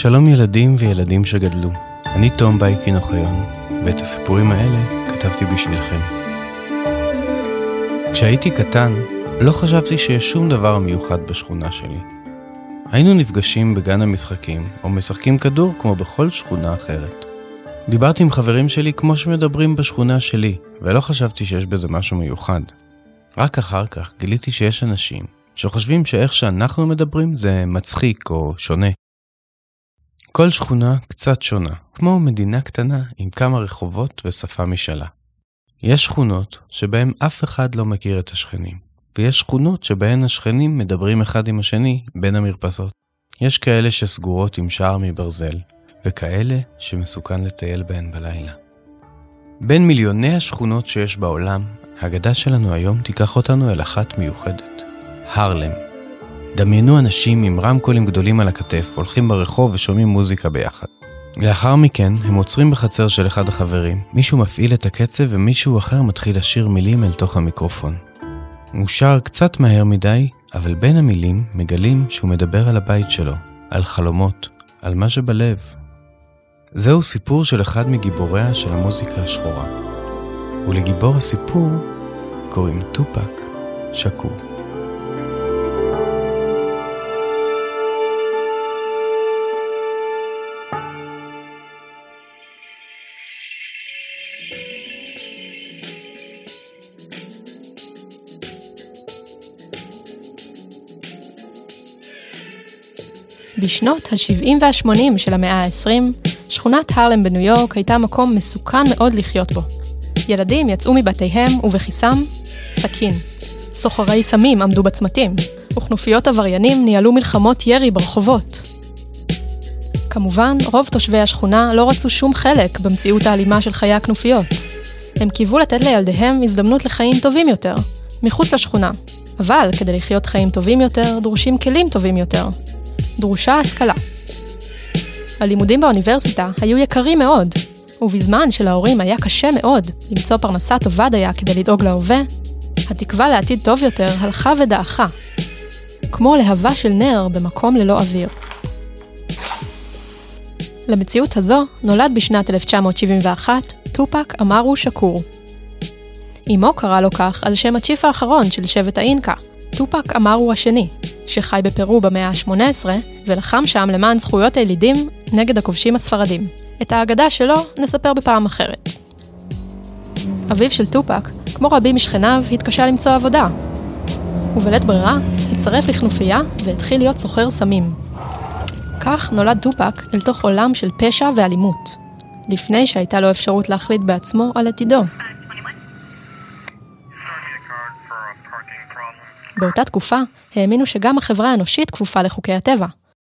שלום ילדים וילדים שגדלו, אני תום בייקין אוחיון, ואת הסיפורים האלה כתבתי בשבילכם. כשהייתי קטן, לא חשבתי שיש שום דבר מיוחד בשכונה שלי. היינו נפגשים בגן המשחקים, או משחקים כדור כמו בכל שכונה אחרת. דיברתי עם חברים שלי כמו שמדברים בשכונה שלי, ולא חשבתי שיש בזה משהו מיוחד. רק אחר כך גיליתי שיש אנשים שחושבים שאיך שאנחנו מדברים זה מצחיק או שונה. כל שכונה קצת שונה, כמו מדינה קטנה עם כמה רחובות ושפה משלה. יש שכונות שבהן אף אחד לא מכיר את השכנים, ויש שכונות שבהן השכנים מדברים אחד עם השני בין המרפסות. יש כאלה שסגורות עם שער מברזל, וכאלה שמסוכן לטייל בהן בלילה. בין מיליוני השכונות שיש בעולם, האגדה שלנו היום תיקח אותנו אל אחת מיוחדת, הרלם. דמיינו אנשים עם רמקולים גדולים על הכתף, הולכים ברחוב ושומעים מוזיקה ביחד. לאחר מכן, הם עוצרים בחצר של אחד החברים, מישהו מפעיל את הקצב ומישהו אחר מתחיל לשיר מילים אל תוך המיקרופון. הוא שר קצת מהר מדי, אבל בין המילים מגלים שהוא מדבר על הבית שלו, על חלומות, על מה שבלב. זהו סיפור של אחד מגיבוריה של המוזיקה השחורה. ולגיבור הסיפור קוראים טופק שקור. בשנות ה-70 וה-80 של המאה ה-20, שכונת הרלם בניו יורק הייתה מקום מסוכן מאוד לחיות בו. ילדים יצאו מבתיהם ובכיסם סכין. סוחרי סמים עמדו בצמתים, וכנופיות עבריינים ניהלו מלחמות ירי ברחובות. כמובן, רוב תושבי השכונה לא רצו שום חלק במציאות האלימה של חיי הכנופיות. הם קיוו לתת לילדיהם הזדמנות לחיים טובים יותר, מחוץ לשכונה. אבל כדי לחיות חיים טובים יותר, דרושים כלים טובים יותר, דרושה השכלה. הלימודים באוניברסיטה היו יקרים מאוד, ובזמן שלהורים היה קשה מאוד למצוא פרנסה טובה דייה כדי לדאוג להווה, התקווה לעתיד טוב יותר הלכה ודעכה, כמו להבה של נר במקום ללא אוויר. למציאות הזו נולד בשנת 1971 טופק אמרו שקור. אמו קרא לו כך על שם הצ'יף האחרון של שבט האינקה, טופק אמרו השני, שחי בפרו במאה ה-18, ולחם שם למען זכויות הילידים נגד הכובשים הספרדים. את האגדה שלו נספר בפעם אחרת. אביו של טופק, כמו רבים משכניו, התקשה למצוא עבודה. ובלית ברירה, הצטרף לכנופיה והתחיל להיות סוחר סמים. כך נולד טופק אל תוך עולם של פשע ואלימות, לפני שהייתה לו אפשרות להחליט בעצמו על עתידו. באותה תקופה האמינו שגם החברה האנושית כפופה לחוקי הטבע,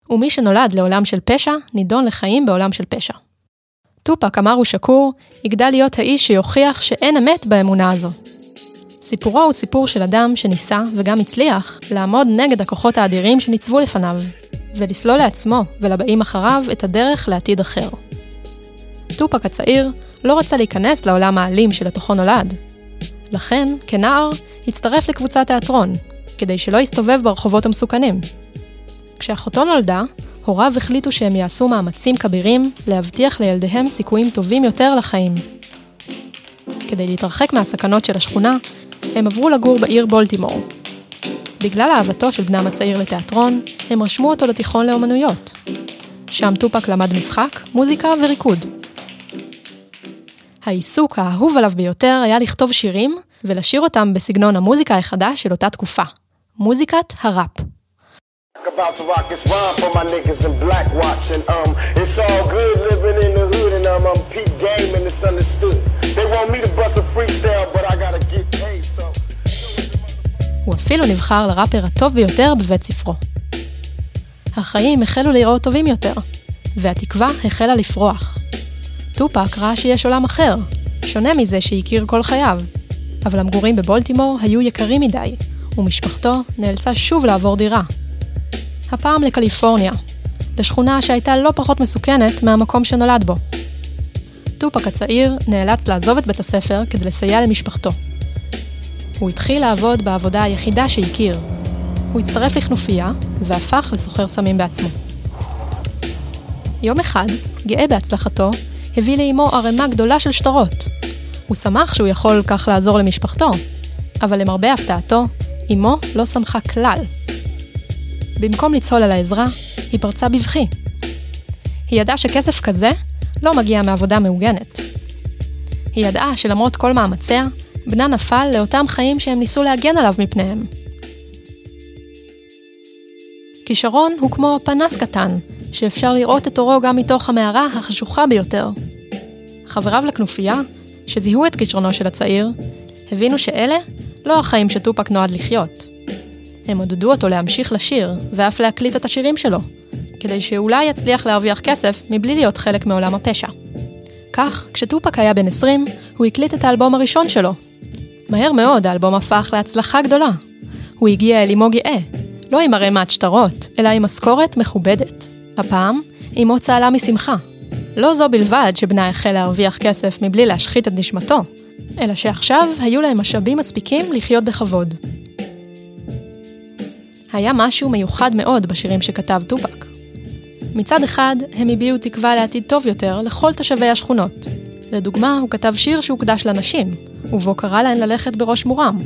ומי שנולד לעולם של פשע, נידון לחיים בעולם של פשע. טופק אמרו שקור, יגדל להיות האיש שיוכיח שאין אמת באמונה הזו. סיפורו הוא סיפור של אדם שניסה, וגם הצליח, לעמוד נגד הכוחות האדירים שניצבו לפניו, ולסלול לעצמו ולבאים אחריו את הדרך לעתיד אחר. טופק הצעיר לא רצה להיכנס לעולם האלים שלתוכו נולד. לכן, כנער, הצטרף לקבוצת תיאטרון, כדי שלא יסתובב ברחובות המסוכנים. כשאחותו נולדה, הוריו החליטו שהם יעשו מאמצים כבירים להבטיח לילדיהם סיכויים טובים יותר לחיים. כדי להתרחק מהסכנות של השכונה, הם עברו לגור בעיר בולטימור. בגלל אהבתו של בנם הצעיר לתיאטרון, הם רשמו אותו לתיכון לאומנויות. שם טופק למד משחק, מוזיקה וריקוד. העיסוק האהוב עליו ביותר היה לכתוב שירים ולשיר אותם בסגנון המוזיקה החדש של אותה תקופה, מוזיקת הראפ. about to rock this rhyme for my niggas in black watching. Um, it's all good living in the hood and um, I'm peak game and it's understood. They want me to bust a freestyle, but I gotta get paid, so... הוא אפילו נבחר לראפר הטוב ביותר בבית ספרו. החיים החלו להיראות טובים יותר, והתקווה החלה לפרוח. טופק ראה שיש עולם אחר, שונה מזה שהכיר כל חייו, אבל המגורים בבולטימור היו יקרים מדי, ומשפחתו נאלצה שוב לעבור דירה. הפעם לקליפורניה, לשכונה שהייתה לא פחות מסוכנת מהמקום שנולד בו. טופק הצעיר נאלץ לעזוב את בית הספר כדי לסייע למשפחתו. הוא התחיל לעבוד בעבודה היחידה שהכיר. הוא הצטרף לכנופיה והפך לסוחר סמים בעצמו. יום אחד, גאה בהצלחתו, הביא לאמו ערימה גדולה של שטרות. הוא שמח שהוא יכול כך לעזור למשפחתו, אבל למרבה הפתעתו, אמו לא שמחה כלל. במקום לצהול על העזרה, היא פרצה בבכי. היא ידעה שכסף כזה לא מגיע מעבודה מעוגנת. היא ידעה שלמרות כל מאמציה, בנה נפל לאותם חיים שהם ניסו להגן עליו מפניהם. כישרון הוא כמו פנס קטן, שאפשר לראות את אורו גם מתוך המערה החשוכה ביותר. חבריו לכנופיה, שזיהו את כישרונו של הצעיר, הבינו שאלה לא החיים שטופק נועד לחיות. הם עודדו אותו להמשיך לשיר, ואף להקליט את השירים שלו, כדי שאולי יצליח להרוויח כסף מבלי להיות חלק מעולם הפשע. כך, כשטופק היה בן 20, הוא הקליט את האלבום הראשון שלו. מהר מאוד האלבום הפך להצלחה גדולה. הוא הגיע אל אמו גאה, לא עם ערימת שטרות, אלא עם משכורת מכובדת. הפעם, אמו צהלה משמחה. לא זו בלבד שבנה החל להרוויח כסף מבלי להשחית את נשמתו, אלא שעכשיו היו להם משאבים מספיקים לחיות בכבוד. היה משהו מיוחד מאוד בשירים שכתב טופק. מצד אחד, הם הביעו תקווה לעתיד טוב יותר לכל תושבי השכונות. לדוגמה, הוא כתב שיר שהוקדש לנשים, ובו קרא להן ללכת בראש מורם.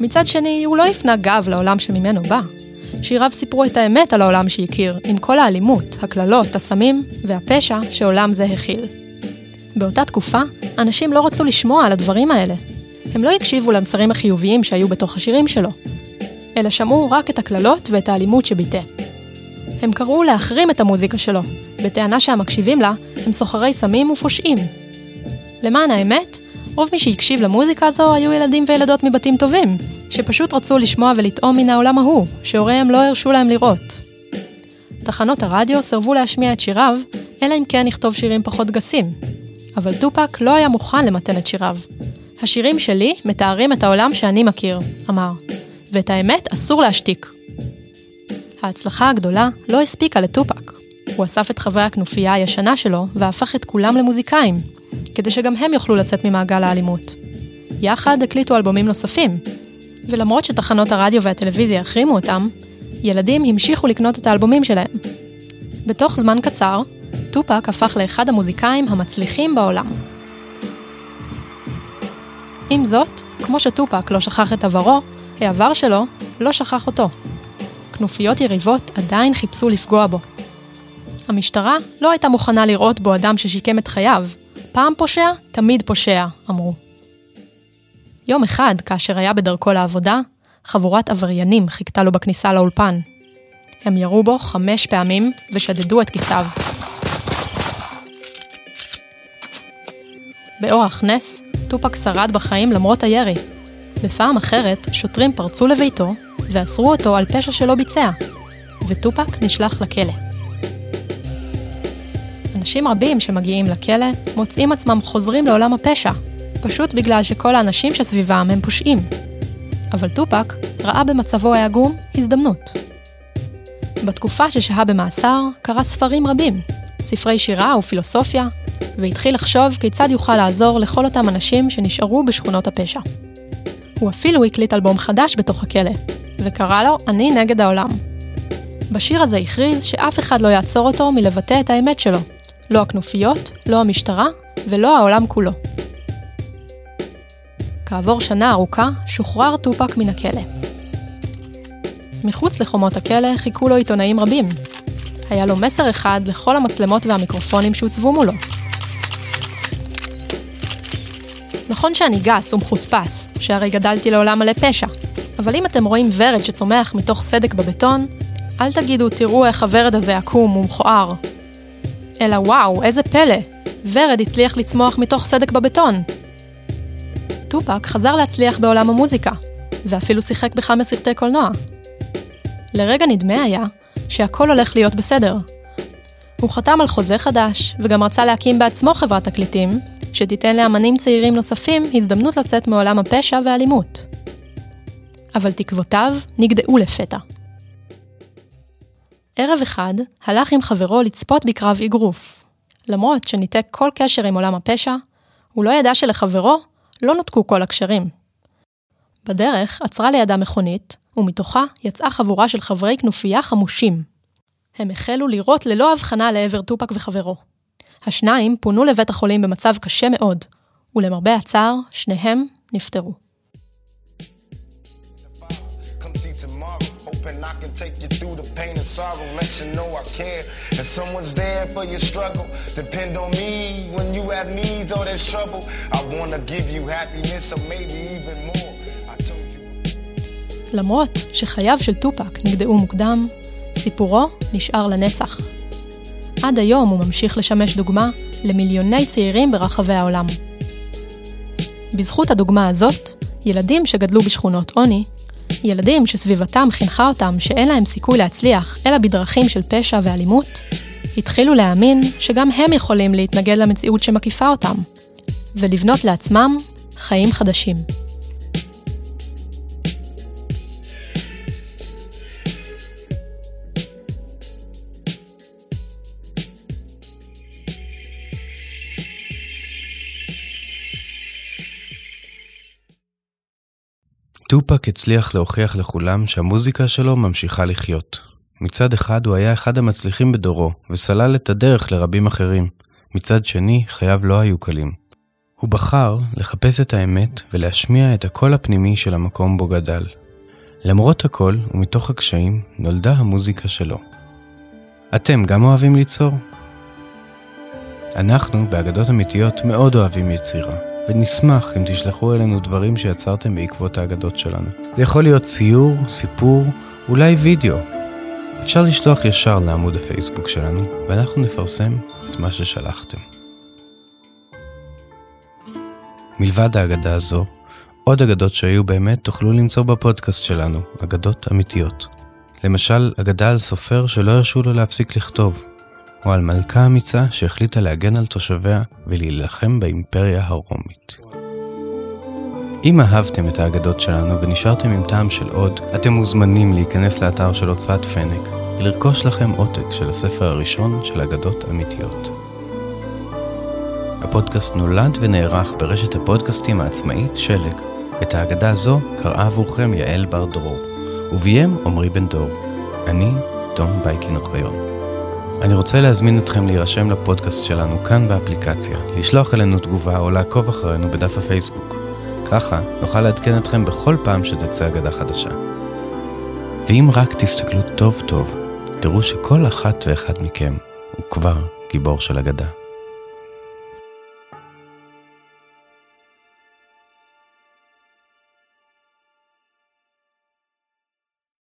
מצד שני, הוא לא הפנה גב לעולם שממנו בא. שיריו סיפרו את האמת על העולם שהכיר, עם כל האלימות, הקללות, הסמים והפשע שעולם זה הכיל. באותה תקופה, אנשים לא רצו לשמוע על הדברים האלה. הם לא הקשיבו למסרים החיוביים שהיו בתוך השירים שלו, אלא שמעו רק את הקללות ואת האלימות שביטא. הם קראו להחרים את המוזיקה שלו, בטענה שהמקשיבים לה הם סוחרי סמים ופושעים. למען האמת, רוב מי שהקשיב למוזיקה הזו היו ילדים וילדות מבתים טובים, שפשוט רצו לשמוע ולטעום מן העולם ההוא, שהוריהם לא הרשו להם לראות. תחנות הרדיו סירבו להשמיע את שיריו, אלא אם כן יכתוב שירים פחות גסים. אבל טופק לא היה מוכן למתן את שיריו. השירים שלי מתארים את העולם שאני מכיר, אמר. ואת האמת אסור להשתיק. ההצלחה הגדולה לא הספיקה לטופק. הוא אסף את חברי הכנופיה הישנה שלו והפך את כולם למוזיקאים, כדי שגם הם יוכלו לצאת ממעגל האלימות. יחד הקליטו אלבומים נוספים, ולמרות שתחנות הרדיו והטלוויזיה החרימו אותם, ילדים המשיכו לקנות את האלבומים שלהם. בתוך זמן קצר, טופק הפך לאחד המוזיקאים המצליחים בעולם. עם זאת, כמו שטופק לא שכח את עברו, העבר שלו לא שכח אותו. כנופיות יריבות עדיין חיפשו לפגוע בו. המשטרה לא הייתה מוכנה לראות בו אדם ששיקם את חייו. פעם פושע, תמיד פושע, אמרו. יום אחד, כאשר היה בדרכו לעבודה, חבורת עבריינים חיכתה לו בכניסה לאולפן. הם ירו בו חמש פעמים ושדדו את כיסיו. באורח נס, טופק שרד בחיים למרות הירי. בפעם אחרת, שוטרים פרצו לביתו ואסרו אותו על פשע שלא ביצע, וטופק נשלח לכלא. אנשים רבים שמגיעים לכלא מוצאים עצמם חוזרים לעולם הפשע, פשוט בגלל שכל האנשים שסביבם הם פושעים. אבל טופק ראה במצבו העגום הזדמנות. בתקופה ששהה במאסר, קרא ספרים רבים, ספרי שירה ופילוסופיה, והתחיל לחשוב כיצד יוכל לעזור לכל אותם אנשים שנשארו בשכונות הפשע. הוא אפילו הקליט אלבום חדש בתוך הכלא, וקרא לו "אני נגד העולם". בשיר הזה הכריז שאף אחד לא יעצור אותו מלבטא את האמת שלו. לא הכנופיות, לא המשטרה ולא העולם כולו. כעבור שנה ארוכה, שוחרר טופק מן הכלא. מחוץ לחומות הכלא חיכו לו עיתונאים רבים. היה לו מסר אחד לכל המצלמות והמיקרופונים שהוצבו מולו. נכון שאני גס ומחוספס, שהרי גדלתי לעולם מלא פשע, אבל אם אתם רואים ורד שצומח מתוך סדק בבטון, אל תגידו, תראו איך הוורד הזה עקום ומכוער. אלא וואו, איזה פלא, ורד הצליח לצמוח מתוך סדק בבטון. טופק חזר להצליח בעולם המוזיקה, ואפילו שיחק בכמה סרטי קולנוע. לרגע נדמה היה שהכל הולך להיות בסדר. הוא חתם על חוזה חדש, וגם רצה להקים בעצמו חברת תקליטים, שתיתן לאמנים צעירים נוספים הזדמנות לצאת מעולם הפשע והאלימות. אבל תקוותיו נגדעו לפתע. ערב אחד הלך עם חברו לצפות בקרב אגרוף. למרות שניתק כל קשר עם עולם הפשע, הוא לא ידע שלחברו לא נותקו כל הקשרים. בדרך עצרה לידה מכונית, ומתוכה יצאה חבורה של חברי כנופיה חמושים. הם החלו לירות ללא הבחנה לעבר טופק וחברו. השניים פונו לבית החולים במצב קשה מאוד, ולמרבה הצער, שניהם נפטרו. I can take you through the pain and sorrow, let you know I care. And someone's there for your struggle. Depend on me when you have needs or there's trouble. I wanna give you happiness or maybe even more. למרות שחייו של טופק נגדעו מוקדם, סיפורו נשאר לנצח. עד היום הוא ממשיך לשמש דוגמה למיליוני צעירים ברחבי העולם. בזכות הדוגמה הזאת, ילדים שגדלו בשכונות עוני, ילדים שסביבתם חינכה אותם שאין להם סיכוי להצליח, אלא בדרכים של פשע ואלימות, התחילו להאמין שגם הם יכולים להתנגד למציאות שמקיפה אותם, ולבנות לעצמם חיים חדשים. טופק הצליח להוכיח לכולם שהמוזיקה שלו ממשיכה לחיות. מצד אחד הוא היה אחד המצליחים בדורו, וסלל את הדרך לרבים אחרים. מצד שני, חייו לא היו קלים. הוא בחר לחפש את האמת ולהשמיע את הקול הפנימי של המקום בו גדל. למרות הכל, ומתוך הקשיים, נולדה המוזיקה שלו. אתם גם אוהבים ליצור? אנחנו, באגדות אמיתיות, מאוד אוהבים יצירה. ונשמח אם תשלחו אלינו דברים שיצרתם בעקבות האגדות שלנו. זה יכול להיות ציור, סיפור, אולי וידאו. אפשר לשלוח ישר לעמוד הפייסבוק שלנו, ואנחנו נפרסם את מה ששלחתם. מלבד האגדה הזו, עוד אגדות שהיו באמת תוכלו למצוא בפודקאסט שלנו, אגדות אמיתיות. למשל, אגדה על סופר שלא הרשו לו להפסיק לכתוב, או על מלכה אמיצה שהחליטה להגן על תושביה ולהילחם באימפריה הרומית. אם אהבתם את האגדות שלנו ונשארתם עם טעם של עוד, אתם מוזמנים להיכנס לאתר של הוצאת פנק ולרכוש לכם עותק של הספר הראשון של אגדות אמיתיות. הפודקאסט נולד ונערך ברשת הפודקאסטים העצמאית שלג. את האגדה הזו קראה עבורכם יעל בר דרור, וביים עמרי בן דור. אני, תום בייקין אוחיון. אני רוצה להזמין אתכם להירשם לפודקאסט שלנו כאן באפליקציה, לשלוח אלינו תגובה או לעקוב אחרינו בדף הפייסבוק. ככה נוכל לעדכן אתכם בכל פעם שתצא אגדה חדשה. ואם רק תסתכלו טוב טוב, תראו שכל אחת ואחד מכם הוא כבר גיבור של אגדה.